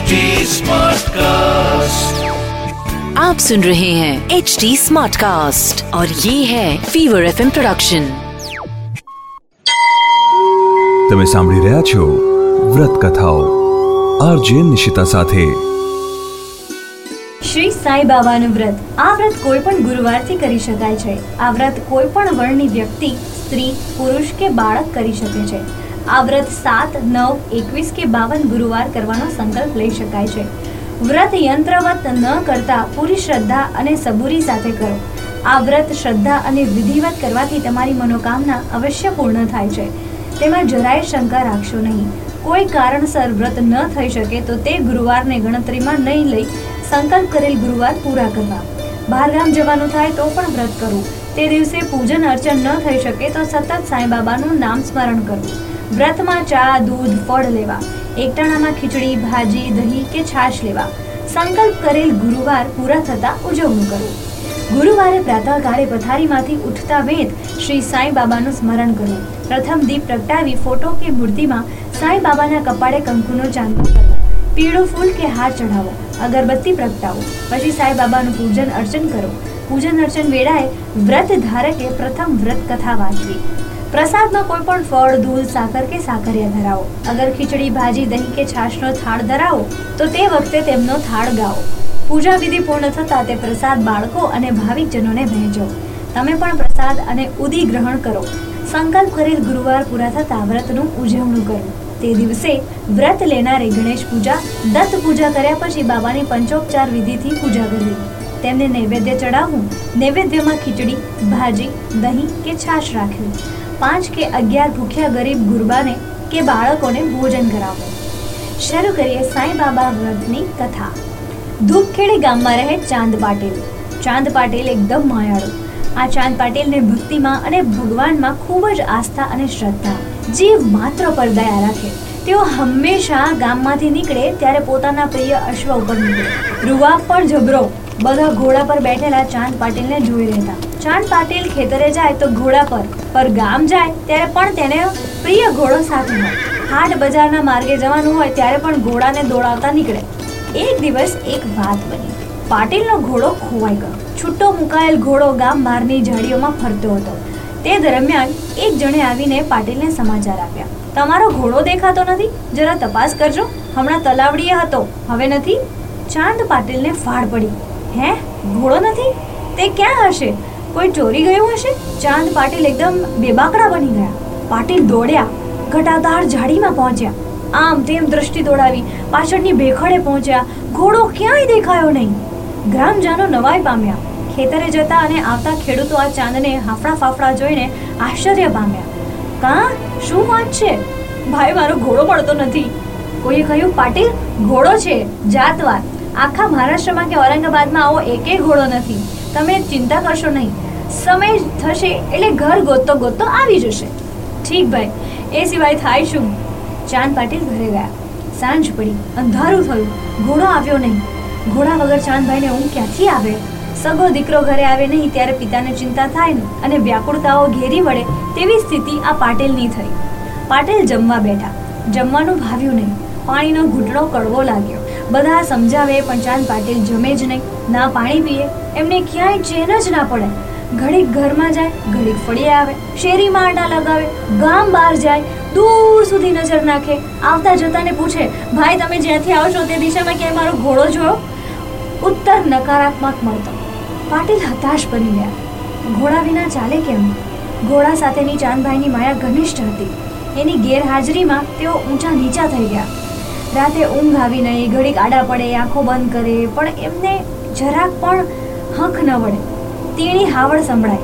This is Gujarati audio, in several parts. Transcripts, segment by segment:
HD Smartcast. आप सुन रहे हैं एच डी स्मार्ट कास्ट और ये है फीवर एफ प्रोडक्शन તમે સાંભળી રહ્યા છો વ્રત કથાઓ આરજે નિશિતા સાથે શ્રી સાઈ બાબાનું વ્રત આ વ્રત કોઈ પણ ગુરુવારથી કરી શકાય છે આ વ્રત કોઈ પણ વર્ણની વ્યક્તિ સ્ત્રી પુરુષ કે બાળક કરી શકે છે આ વ્રત સાત, નવ, એકવીસ કે બાવન ગુરુવાર કરવાનો સંકલ્પ લઈ શકાય છે. વ્રત યંત્રવત ન કરતા પૂરી શ્રદ્ધા અને સબૂરી સાથે કરો. આ વ્રત શ્રદ્ધા અને વિધિવત કરવાથી તમારી મનોકામના અવશ્ય પૂર્ણ થાય છે. તેમાં જરાય શંકા રાખશો નહીં. કોઈ કારણસર વ્રત ન થઈ શકે તો તે ગુરુવારને ગણતરીમાં નહીં લઈ સંકલ્પ કરેલ ગુરુવાર પૂરા કરવા. બહારગામ જવાનું થાય તો પણ વ્રત કરવું તે દિવસે પૂજન અર્ચન ન થઈ શકે તો સતત સાંઈ બાબાનું નામ સ્મરણ કરવું વ્રતમાં ચા, દૂધ, ફળ લેવા. એકટાણામાં ખીચડી, ભાજી, દહીં કે છાશ લેવા. સંકલ્પ કરેલ ગુરુવાર પૂરા થતા ઉજવણું કરવું. ગુરુવારે પ્રાતઃકાળે પથારીમાંથી ઉઠતા વેદ શ્રી સાંઈ બાબાનું સ્મરણ કરવું. પ્રથમ દીપ પ્રગટાવી ફોટો કે મૂર્તિમાં સાંઈ બાબાના કપાળે કંકુનો કરવો. પીળું ફૂલ કે હાર ચઢાવો. અગરબત્તી પ્રગટાવો. પછી સાંઈ બાબાનું પૂજન અર્ચન કરો. પૂજન અર્ચન વેળાએ વ્રત ધારકે પ્રથમ વ્રત કથા વાંચવી. પ્રસાદમાં કોઈ પણ ફળ, દૂધ, સાકર કે સાકરિયા ધરાવો. અગર ખીચડી, ભાજી, દહીં કે છાશનો થાળ ધરાવો, તો તે વખતે તેમનો થાળ ગાઓ. પૂજા વિધિ પૂર્ણ થતાં તે પ્રસાદ બાળકો અને ભાવિકજનોને વહેંચો. તમે પણ પ્રસાદ અને ઉદી ગ્રહણ કરો. સંકલ્પ કરેલ ગુરુવાર પૂરા થતાં વ્રતનું ઉજવણું કરો. તે દિવસે વ્રત લેનારે ગણેશ પૂજા, દત્ત પૂજા કર્યા પછી બાબાની પંચોપચાર વિધિથી પૂજા કરવી. તેમને નૈવેદ્ય ચડાવવું, નૈવેદ્યમાં ખીચડી, ભાજી, દહીં કે છાશ રાખવી. પાંચ કે અગિયાર ભૂખ્યા ગરીબ ગુરબાને કે બાળકોને ભોજન કરાવવું શરૂ કરીએ સાંઈ બાબા વ્રતની કથા. ધૂપખેડી ગામમાં રહે ચાંદ પાટીલ. ચાંદ પાટીલ એકદમ માયાળુ. આ ચાંદ પાટીલને ભક્તિમાં અને ભગવાનમાં ખૂબ જ આસ્થા અને શ્રદ્ધા. જીવ માત્ર પર દયા રાખે. તેઓ હંમેશા ગામમાંથી નીકળે ત્યારે પોતાના પ્રિય અશ્વ ઉપર નીકળે. રૂવા પણ જબરો બધા ઘોડા પર બેઠેલા ચાંદ પાટીલને જોઈ રહેતા ચાંદ પાટીલ ખેતરે જાય તો ઘોડા પર પર ગામ જાય ત્યારે પણ તેને પ્રિય ઘોડો સાથે હોય હાટ બજારના માર્ગે જવાનું હોય ત્યારે પણ ઘોડાને દોડાવતા નીકળે. એક દિવસ એક વાત બની. પાટીલનો ઘોડો ખોવાઈ ગયો. છૂટો મુકાયેલ ઘોડો ગામ બહારની ઝાડીઓમાં ફરતો હતો. તે દરમિયાન એક જણે આવીને પાટીલને સમાચાર આપ્યા. તમારો ઘોડો દેખાતો નથી? જરા તપાસ કરજો. હમણાં તલાવડીએ હતો. હવે નથી? ચાંદ પાટીલને ફાળ પડી. હે? ઘોડો નથી? તે ક્યાં હશે? કોઈ ચોરી ગયું હશે? ચાંદ પાટીલ એકદમ બેબાકડા બની ગયા. પાટીલ દોડ્યા, ઘટાદાર ઝાડીમાં પહોંચ્યા. આમ તેમ દ્રષ્ટિ દોડાવી પાછળની ભેખડે પહોંચ્યા. ઘોડો ક્યાંય દેખાયો નહીં. ગ્રામજનો નવાઈ પામ્યા. ખેતરે જતા અને આવતા ખેડૂતો આ ચાંદને હાફડા ફાફડા જોઈને આશ્ચર્ય પામ્યા. કા? શું વાત છે? ભાઈ, મારો ઘોડો મળતો નથી. કોઈએ કહ્યું, પાટીલ, ઘોડો છે જાતવાર આખા મહારાષ્ટ્રમાં કે ઔરંગાબાદમાં આવો એકે ઘોડો નથી. તમે ચિંતા કરશો નહીં. સમય થશે એટલે ઘર ગોતતો ગોતતો આવી જશે. ઠીક ભાઈ, એ સિવાય થાય શું? ચાંદ પાટીલ ઘરે ગયા. સાંજ પડી, અંધારું થયું. ઘોડો આવ્યો નહીં. ઘોડા વગર ચાંદભાઈને ઊંઘ ક્યાંથી આવે? સગો દીકરો ઘરે આવે નહીં ત્યારે પિતાને ચિંતા થાય ને અને વ્યાકુળતાઓ ઘેરી વળે તેવી સ્થિતિ આ પાટેલની થઈ. પાટેલ જમવા બેઠા. જમવાનું ભાવ્યું નહીં. પાણીનો ઘૂંટણો કડવો લાગ્યો. બધા સમજાવે પણ ચાંદ પાટીલ જમે જ નહીં. ના પાણી પીએ, એમને ક્યાંય ચેન જ ના પડે. ઘડીક ઘરમાં જાય, ઘડીક ફળીએ આવે, શેરીમાં આંટા લગાવે, ગામ બહાર જાય, દૂર સુધી નજર નાખે, આવતા જતાને પૂછે, ભાઈ, તમે જ્યાંથી આવશો તે દિશામાં ક્યાંય મારો ઘોડો જોયો? ઉત્તર નકારાત્મક મળતો. પાટીલ હતાશ બની ગયા. ઘોડા વિના ચાલે કેમ? ઘોડા સાથેની ચાંદભાઈની માયા ઘનિષ્ઠ હતી. એની ગેરહાજરીમાં તેઓ ઊંચા નીચા થઈ ગયા. રાતે ઊંઘ આવી નહીં, ઘડીક આડા પડે, આંખો બંધ કરે, પણ એમને જરાક પણ હંખ ન વળે. તેણી હાવડ સંભળાય.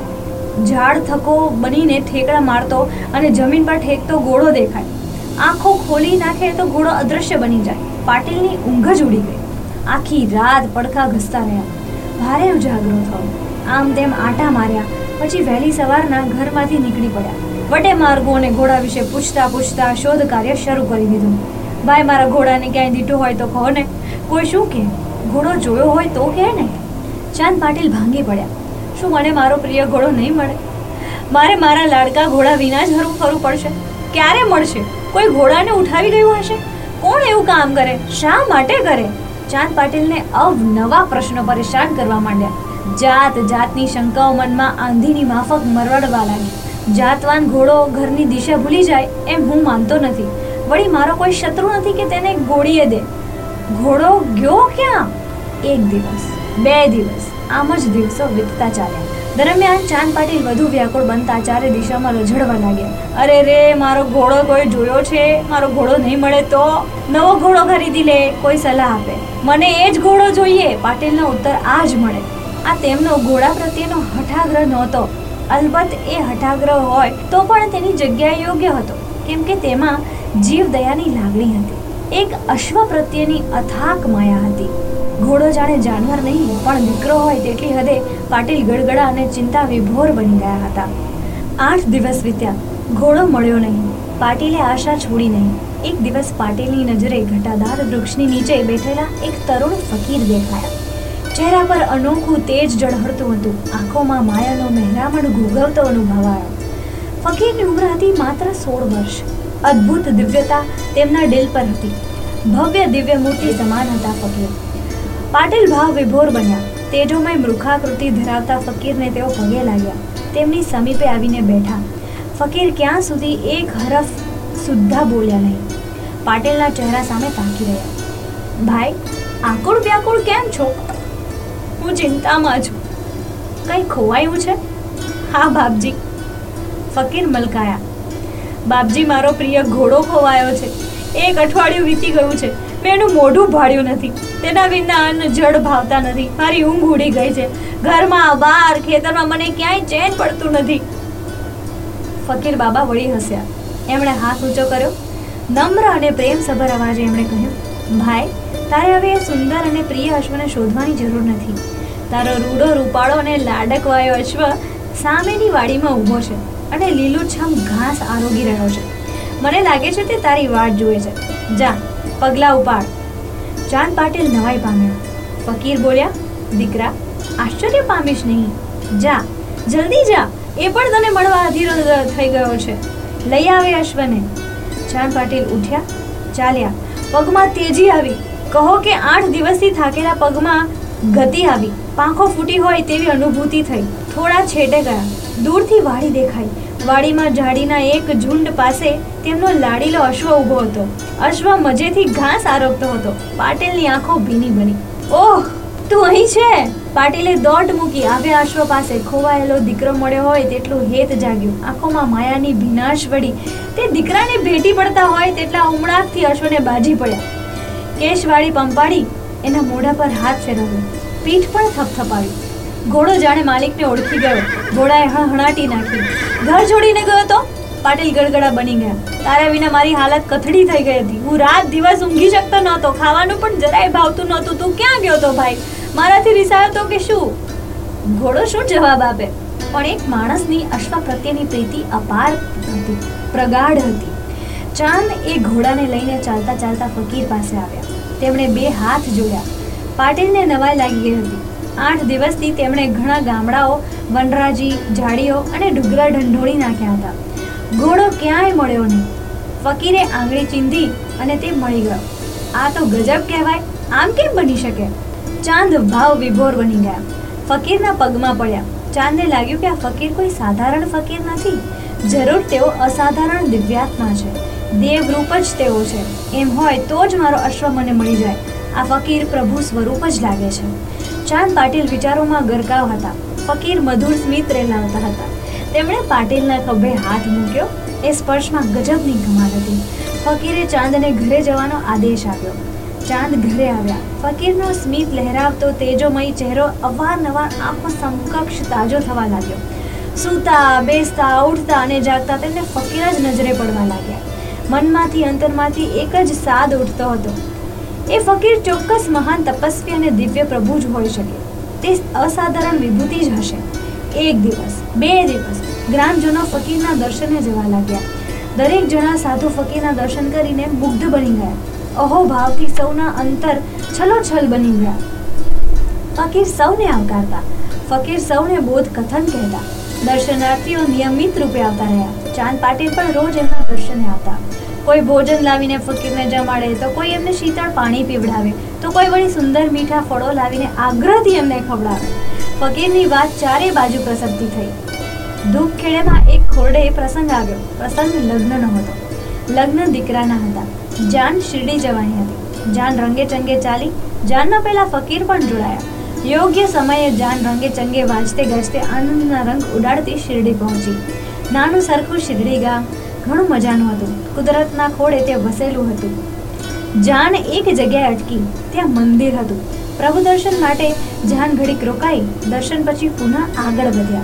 ઝાડ થકો બનીને ઠેકડા મારતો અને જમીન પર ઠેકતો ઘોડો દેખાય. આંખો ખોલી નાખે તો ઘોડો અદૃશ્ય બની જાય. પાટીલની ઊંઘ જ ઉડી ગઈ. આખી રાત પડખા ઘસતા રહ્યા. ભારે ઉજાગરો થયો. આમ તેમ આટા માર્યા. પછી વહેલી સવારના ઘરમાંથી નીકળી પડ્યા. વટે માર્ગો અને ઘોડા વિશે પૂછતા પૂછતા શોધ કાર્ય શરૂ કરી દીધું. ભાઈ, મારા ઘોડાને ક્યાંય દીઠું હોય તો કહો ને. કોઈ શું કે? ઘોડો જોયો હોય તો કહે ને. ચાંદ પાટીલ ભાંગી પડ્યા. શું મને મારો પ્રિય ઘોડો નહીં મળે? મારે મારા લાડકા ઘોડા વિના જ હરું ફરવું પડશે. ક્યારે મળશે? કોઈ ઘોડાને ઉઠાવી ગયું હશે? કોણ એવું કામ કરે? શા માટે કરે? ચાંદ પાટીલને અવનવા પ્રશ્નો પરેશાન કરવા માંડ્યા. જાત જાતની શંકાઓ મનમાં આંધીની માફક મરવડવા લાગી. જાતવાન ઘોડો ઘરની દિશા ભૂલી જાય એમ હું માનતો નથી. વળી મારો કોઈ શત્રુ નથી કે તેને ગોળીએ દે. ઘોડો ગયો ક્યાં? એક દિવસ, બે દિવસ, આમ જ દિવસો વીતતા ચાલ્યા. દરમિયાન ચાંદ પાટીલ વધુ વ્યાકુળ બનતા ચારે દિશામાં રઝળવા લાગ્યા. અરે રે, મારો ઘોડો કોઈ જોયો છે? મારો ઘોડો નહીં મળે તો? નવો ઘોડો ખરીદી લે, કોઈ સલાહ આપે. મને એ જ ઘોડો જોઈએ, પાટીલનો ઉત્તર આ જ મળે. આ તેમનો ઘોડા પ્રત્યેનો હઠાગ્રહ નહોતો. અલબત્ત એ હઠાગ્રહ હોય તો પણ તેની જગ્યાએ યોગ્ય હતો. કેમ કે તેમાં જીવદયાની લાગણી હતી. એક અશ્વ પ્રત્યેની અથાક માયા હતી. ઘોડો જાણે જાનવર નહીં, પણ દીકરો હોય તેટલી હદે પાટીલ ગડગડા અને ચિંતા વિભોર બની ગયા હતા. આઠ દિવસ વીત્યા, ઘોડો મળ્યો નહીં, પાટીલે આશા છોડી નહીં. એક દિવસ પાટીલની નજરે ઘટાદાર વૃક્ષની નીચે બેઠેલા એક તરુણ ફકીર દેખાયા. ચહેરા પર અનોખું તેજ ઝળહળતું હતું. આંખોમાં માયાનો મહેરામણ ઘૂઘવતો અનુભવાયો. ફકીરની ઉંમર હતી માત્ર સોળ વર્ષ. અદ્ભુત દિવ્યતા તેમના દિલ પર હતી. ભવ્ય દિવ્ય મૂર્તિ સમાન હતા ફકીર. પાટીલ ભાવ વિભોર બન્યા. તેજોમય મૃખાકૃતિ ધરાવતા ફકીરને તેઓ પગે લાગ્યા. તેમની સમીપે આવીને બેઠા. ફકીર ક્યાં સુધી એક હરફ સુદ્ધા બોલ્યા નહીં. પાટીલના ચહેરા સામે તાકી રહ્યા. ભાઈ, આકુળ વ્યાકુળ કેમ છો? હું ચિંતામાં છું. કંઈ ખોવાયું છે? હા, બાપજી. ફકીર મલકાયા. બાપજી, મારો પ્રિય ઘોડો ખોવાયો છે. એક અઠવાડિયું વીતી ગયું છે. મેં એનું મોઢું ભાડ્યું નથી. તેના વિના અન્ન જળ ભાવતા નથી. મારી ઊંઘ ઉડી ગઈ છે. ઘરમાં બહાર ખેતરમાં મને ક્યાંય ચેન પડતું નથી. ફકીર બાબા વળી હસ્યા. એમણે હાથ ઊંચો કર્યો. નમ્ર અને પ્રેમસભર અવાજે એમણે કહ્યું, ભાઈ, તારે હવે એ સુંદર અને પ્રિય અશ્વને શોધવાની જરૂર નથી. તારો રૂડો રૂપાળો અને લાડકવાયો અશ્વ સામેની વાડીમાં ઊભો છે. અને લીલુંછમ ઘાસ આરોગી રહ્યો છે. મને લાગે છે તે તારી વાટ જુએ છે. જા, પગલા ઉપાડ. ચાંદ પાટીલ નવાઈ પામ્યા. ફકીર બોલ્યા, દીકરા, આશ્ચર્ય પામીશ નહીં. જા, જલ્દી જા. એ પણ તને મળવા અધીરો થઈ ગયો છે. લઈ આવે અશ્વને. ચાંદ પાટીલ ઉઠ્યા, ચાલ્યા. પગમાં તેજી આવી. કહો કે આઠ દિવસથી થાકેલા પગમાં ગતિ આવી. પાંખો ફૂટી હોય તેવી અનુભૂતિ થઈ. થોડા છેટે ગયા. દૂરથી વાડી દેખાઈ. વાડીમાં ઝાડીના એક ઝુંડ પાસે તેમનો લાડીલો અશ્વ ઊભો હતો. અશ્વ મજેથી ઘાસ આરોગતો હતો. પાટીલની આંખો ભીની બની. ઓહ, તું અહીં છે? પાટીલે દોટ મૂકી આવ્યા અશ્વ પાસે. ખોવાયેલો દીકરો મળ્યો હોય તેટલું હેત જાગ્યું. આંખોમાં માયાની ભીનાશ વળી. તે દીકરાને ભેટી પડતા હોય તેટલા ઉમળાકથી અશ્વને બાજી પડ્યા. કેશવાળી પંપાડી એના મોઢા પર હાથ ફેરવ્યો. પીઠ પણ થપથપાવી ઘોડો જાણે માલિકને ઓળખી ગયો. ઘોડાએ હણાટી નાખી. ઘર છોડીને ગયો તો? પાટીલ ગડગડા બની ગયા. તારા વિના મારી હાલત કથળી થઈ ગઈ હતી. હું રાત દિવસ ઊંઘી શકતો નહોતો. ખાવાનું પણ જરાય ભાવતું નહોતું. તું ક્યાં ગયો તો ભાઈ? મારાથી રિસાયો તો કે શું? ઘોડો શું જવાબ આપે? પણ એક માણસની અશ્વ પ્રત્યેની પ્રીતિ અપાર હતી. પ્રગાઢ હતી. ચાંદ એ ઘોડાને લઈને ચાલતા ચાલતા ફકીર પાસે આવ્યા. તેમણે બે હાથ જોડ્યા. પાટીલને નવાઈ લાગી ગઈ હતી. આઠ દિવસથી તેમણે ઘણા ગામડાઓ, વનરાજી, ઝાડીઓ અને ડુગરા ઢંઢોળી નાખ્યા હતા. ઘોડો ક્યાંય મળ્યો નહીં. ફકીરે આંગળી ચીંધી અને તે મળી ગયો. આ તો ગજબ કહેવાય. આમ કેમ બની શકે? ચાંદ ભાવ વિભોર બની ગયા. ફકીરના પગમાં પડ્યા. ચાંદને લાગ્યું કે આ ફકીર કોઈ સાધારણ ફકીર નથી. જરૂર તેઓ અસાધારણ દિવ્યાત્મા છે. દેવરૂપ જ તેઓ છે. એમ હોય તો જ મારો અશ્વ મને મળી જાય. આ ફકીર પ્રભુ સ્વરૂપ જ લાગે છે. ચાંદ પાટીલ વિચારોમાં ગરકાવ હતા. ફકીર મધુર સ્મિત રેલાવતા હતા. તેમણે પાટીલના ખભે હાથ મૂક્યો. એ સ્પર્શમાં ગજબની ધમાલ હતી. ફકીરે ચાંદને ઘરે જવાનો આદેશ આપ્યો. ચાંદ ઘરે આવ્યા. ફકીરનો સ્મિત લહેરાવતો તેજોમય ચહેરો અવારનવાર આંખો સમકક્ષ તાજો થવા લાગ્યો. સૂતા, બેસતા, ઉઠતા અને જાગતા તેમને ફકીર જ નજરે પડવા લાગ્યા. મનમાંથી, અંતરમાંથી એક જ સાદ ઉઠતો હતો. એ ફકીર ચોક્કસ મહાન તપસ્વી અને દિવ્ય પ્રભુ જ હોઈ શકે. તે અસાધારણ વિભૂતિ જ હશે. એક દિવસ, બે દિવસ, ગ્રામજનો ફકીરના દર્શને જવા લાગ્યા. દરેક જણા સાધુ ફકીરના દર્શન કરીને મુગ્ધ બની ગયા. અહો ભાવથી સૌના અંતર છલોછલ બની ગયા. ફકીર સૌને આવકારતા. ફકીર સૌને બોધ કથન કહેતા. દર્શનાર્થીઓ નિયમિત રૂપે આવતા રહ્યા. ચાંદ પાટીલ પણ રોજ એમના દર્શને આવતા કોઈ ભોજન લાવીને ફકીરને જમાડે, તો કોઈ એમને શીતળ પાણી પીવડાવે, તો કોઈ વળી સુંદર મીઠા ફળો લાવીને આગ્રહથી એમને ખવડાવે. ફકીરની વાત ચારે બાજુ પ્રસિદ્ધિ થઈ. ધૂપખેડેમાં એક ખોરડે પ્રસંગ આવ્યો. પ્રસંગ લગ્નનો હતો. લગ્ન દીકરાના હતા. જાન શિરડી જવાની હતી. જાન રંગે ચંગે ચાલી. જાનના પહેલા ફકીર પણ જોડાયા. યોગ્ય સમયે જાન રંગે ચંગે વાજતે ગાજતે આનંદના રંગ ઉડાડતી શિરડી પહોંચી. નાનું સરખું શિરડી ગામ ઘણું મજાનું હતું. કુદરતના ખોળે તે વસેલું હતું. જાન એક જગ્યાએ અટકી. ત્યાં મંદિર હતું. પ્રભુ દર્શન માટે જાન ઘડીક રોકાઈ. દર્શન પછી પુનઃ આગળ વધ્યા.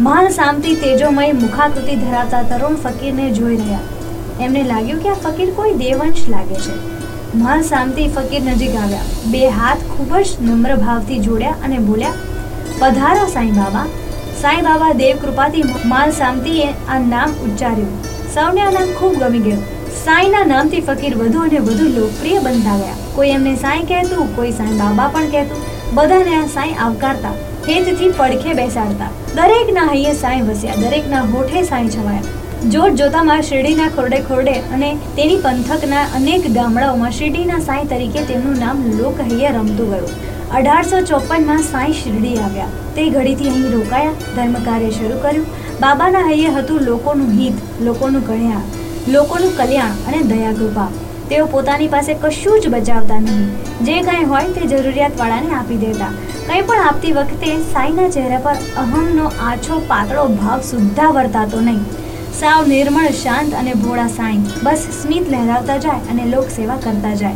માલ સામતી તેજોમય, મુખાકૃતિ ધરાવતા તરુણ ફકીરને જોઈ રહ્યા. એમને લાગ્યું કે આ ફકીર કોઈ દેવંશ લાગે છે. માલ સામતી ફકીર નજીક આવ્યા. બે હાથ ખૂબ જ નમ્ર ભાવથી જોડ્યા અને બોલ્યા, પધારો સાંઈ બાબા. સાંઈ બાબા દેવ કૃપાથી માલ શાંતિએ આ નામ ઉચ્ચાર્યું. સૌને આ નામ ખૂબ ગમી ગયું. સાંઈના નામથી ફકીર વધુ અને વધુ લોકપ્રિય બનતા ગયા કોઈ એમને સાંઈ કહેતું, કોઈ સાંઈ બાબા પણ કહેતું. બધાને આ સાંઈ આવકારતા હેતથી પડખે બેસાડતા. દરેકના હૈયે સાંઈ વસ્યા, દરેકના હોઠે સાંઈ છવાયા. જોત જોતામાં શિરડીના ખોરડે ખોરડે અને તેની પંથકના અનેક ગામડાઓમાં શિરડીના સાંઈ તરીકે તેમનું નામ લોક હૈયે રમતું ગયું. અઢારસો ચોપનમાં સાંઈ શિરડી આવ્યા. તે ઘડીથી અહીં રોકાયા ધર્મ કાર્ય શરૂ કર્યું. બાબાના હૈયે હતું લોકોનું હિત, લોકોનું કલ્યાણ લોકોનું કલ્યાણ અને દયા કૃપા. તેઓ પોતાની પાસે કશું જ બચાવતા નહીં. જે કંઈ હોય તે જરૂરિયાતવાળાને આપી દેતા. કંઈ પણ આપતી વખતે સાઈના ચહેરા પર અહમનો આછો પાતળો ભાવ સુદ્ધા વર્તાતો નહીં. સાવ નિર્મળ, શાંત અને ભોળા સાંઈ. બસ સ્મિત લહેરાવતા જાય અને લોક સેવા કરતા જાય.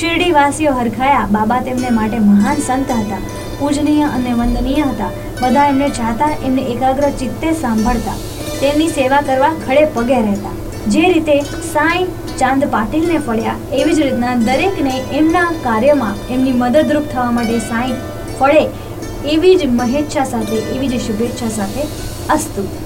શિરડીવાસીઓ હરખાયા. બાબા તેમને માટે મહાન સંત હતા. પૂજનીય અને વંદનીય હતા. બધા એમને ચાહતા એમને એકાગ્ર ચિત્તે સાંભળતા. તેમની સેવા કરવા ખડે પગે રહેતા. જે રીતે સાંઈ, ચાંદ પાટીલને ફળ્યા, એવી જ રીતના દરેકને એમના કાર્યમાં એમની મદદરૂપ થવા માટે સાંઈ ફળે. એવી જ મહેચ્છા સાથે, એવી જ શુભેચ્છા સાથે અસ્તુ.